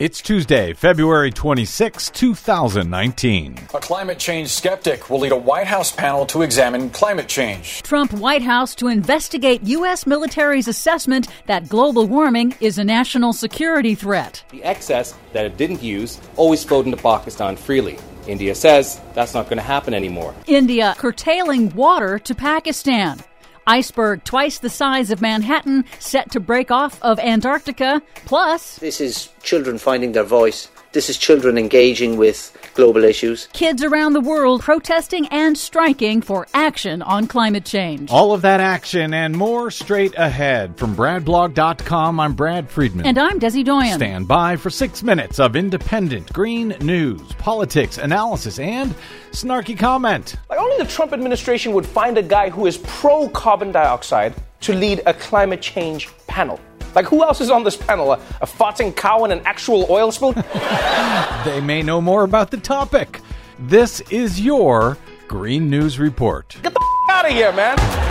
It's Tuesday, February 26, 2019. A climate change skeptic will lead a White House panel to examine climate change. Trump White House to investigate U.S. military's assessment that global warming is a national security threat. The excess that it didn't use always flowed into Pakistan freely. India says that's not going to happen anymore. India curtailing water to Pakistan. Iceberg twice the size of Manhattan set to break off of Antarctica. Plus, this is children finding their voice. This is children engaging with global issues. Kids around the world protesting and striking for action on climate change. All of that action and more straight ahead. From BradBlog.com, I'm Brad Friedman. And I'm Desi Doyen. Stand by for six minutes of independent green news, politics, analysis, and snarky comment. Like only the Trump administration would find a guy who is pro carbon dioxide to lead a climate change panel. Like, who else is on this panel? A, a farting cow and an actual oil spill? they may know more about the topic. This is your Green News Report. Get the f- out of here, man.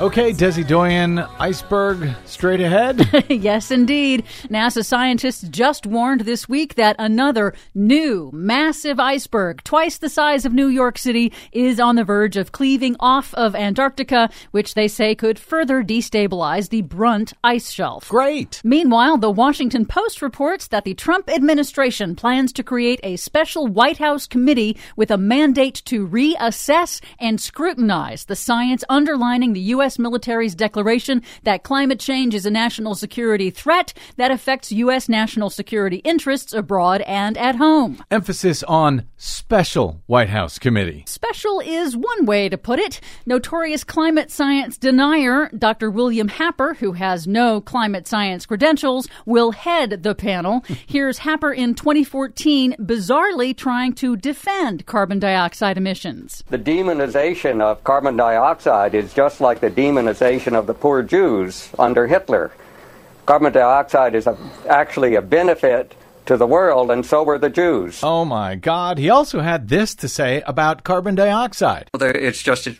Okay, Desi Doyen, iceberg straight ahead. yes, indeed. NASA scientists just warned this week that another new massive iceberg, twice the size of New York City, is on the verge of cleaving off of Antarctica, which they say could further destabilize the Brunt ice shelf. Great. Meanwhile, the Washington Post reports that the Trump administration plans to create a special White House committee with a mandate to reassess and scrutinize the science underlining the U.S. U.S. military's declaration that climate change is a national security threat that affects U.S. national security interests abroad and at home. Emphasis on special White House committee. Special is one way to put it. Notorious climate science denier Dr. William Happer, who has no climate science credentials, will head the panel. Here's Happer in 2014 bizarrely trying to defend carbon dioxide emissions. The demonization of carbon dioxide is just like the demonization of the poor Jews under Hitler. Carbon dioxide is a, actually a benefit to the world, and so were the Jews. Oh my God. He also had this to say about carbon dioxide. It's just a,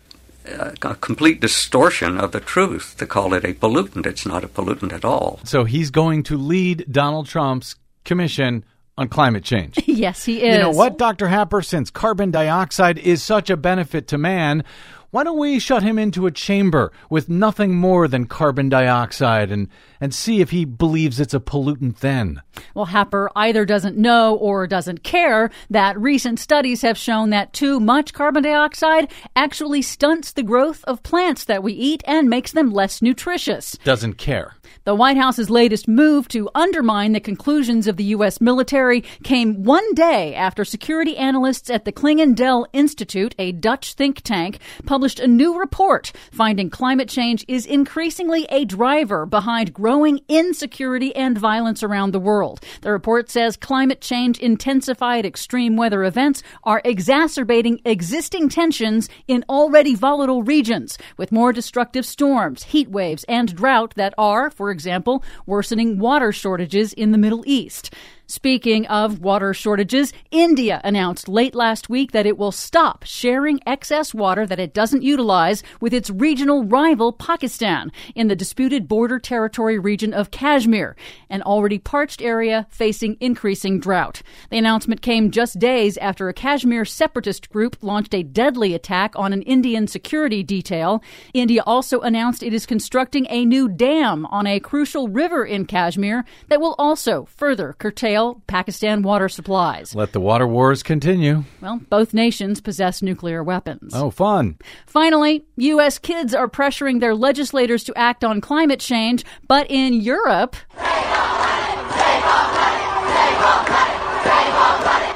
a complete distortion of the truth to call it a pollutant. It's not a pollutant at all. So he's going to lead Donald Trump's commission on climate change. yes, he is. You know what, Dr. Happer? Since carbon dioxide is such a benefit to man, why don't we shut him into a chamber with nothing more than carbon dioxide and, and see if he believes it's a pollutant then? Well, Happer either doesn't know or doesn't care that recent studies have shown that too much carbon dioxide actually stunts the growth of plants that we eat and makes them less nutritious. Doesn't care. The White House's latest move to undermine the conclusions of the U.S. military came one day after security analysts at the Clingendael Institute, a Dutch think tank, published a new report finding climate change is increasingly a driver behind growing insecurity and violence around the world. The report says climate change intensified extreme weather events are exacerbating existing tensions in already volatile regions, with more destructive storms, heat waves, and drought that are, for example, worsening water shortages in the Middle East. Speaking of water shortages, India announced late last week that it will stop sharing excess water that it doesn't utilize with its regional rival Pakistan in the disputed border territory region of Kashmir, an already parched area facing increasing drought. The announcement came just days after a Kashmir separatist group launched a deadly attack on an Indian security detail. India also announced it is constructing a new dam on a crucial river in Kashmir that will also further curtail Pakistan water supplies. Let the water wars continue. Well, both nations possess nuclear weapons. Oh, fun. Finally, U.S. kids are pressuring their legislators to act on climate change, but in Europe.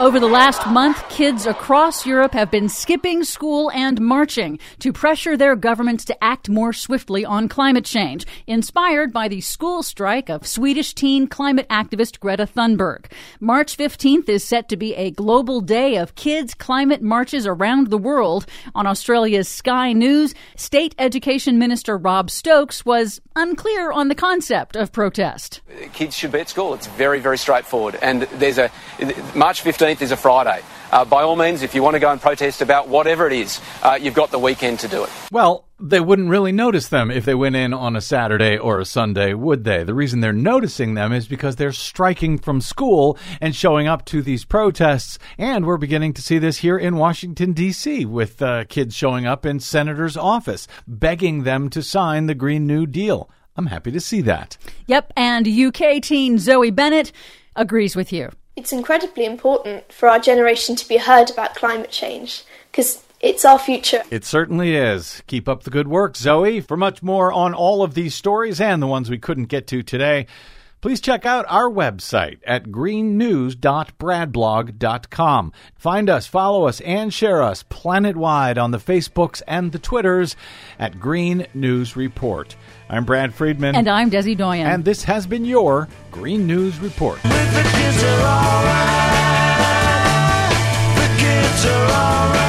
Over the last month, kids across Europe have been skipping school and marching to pressure their governments to act more swiftly on climate change, inspired by the school strike of Swedish teen climate activist Greta Thunberg. March 15th is set to be a global day of kids' climate marches around the world. On Australia's Sky News, State Education Minister Rob Stokes was unclear on the concept of protest. Kids should be at school. It's very, very straightforward. And there's a March 15th is a Friday. Uh, by all means, if you want to go and protest about whatever it is, uh, you've got the weekend to do it. Well, they wouldn't really notice them if they went in on a Saturday or a Sunday, would they? The reason they're noticing them is because they're striking from school and showing up to these protests. And we're beginning to see this here in Washington, D.C., with uh, kids showing up in senators' office, begging them to sign the Green New Deal. I'm happy to see that. Yep, and UK teen Zoe Bennett agrees with you. It's incredibly important for our generation to be heard about climate change because it's our future. It certainly is. Keep up the good work, Zoe. For much more on all of these stories and the ones we couldn't get to today, please check out our website at greennews.bradblog.com. Find us, follow us, and share us planet-wide on the Facebooks and the Twitters at Green News Report. I'm Brad Friedman. And I'm Desi Doyen. And this has been your Green News Report. The kids are alright. The kids are alright.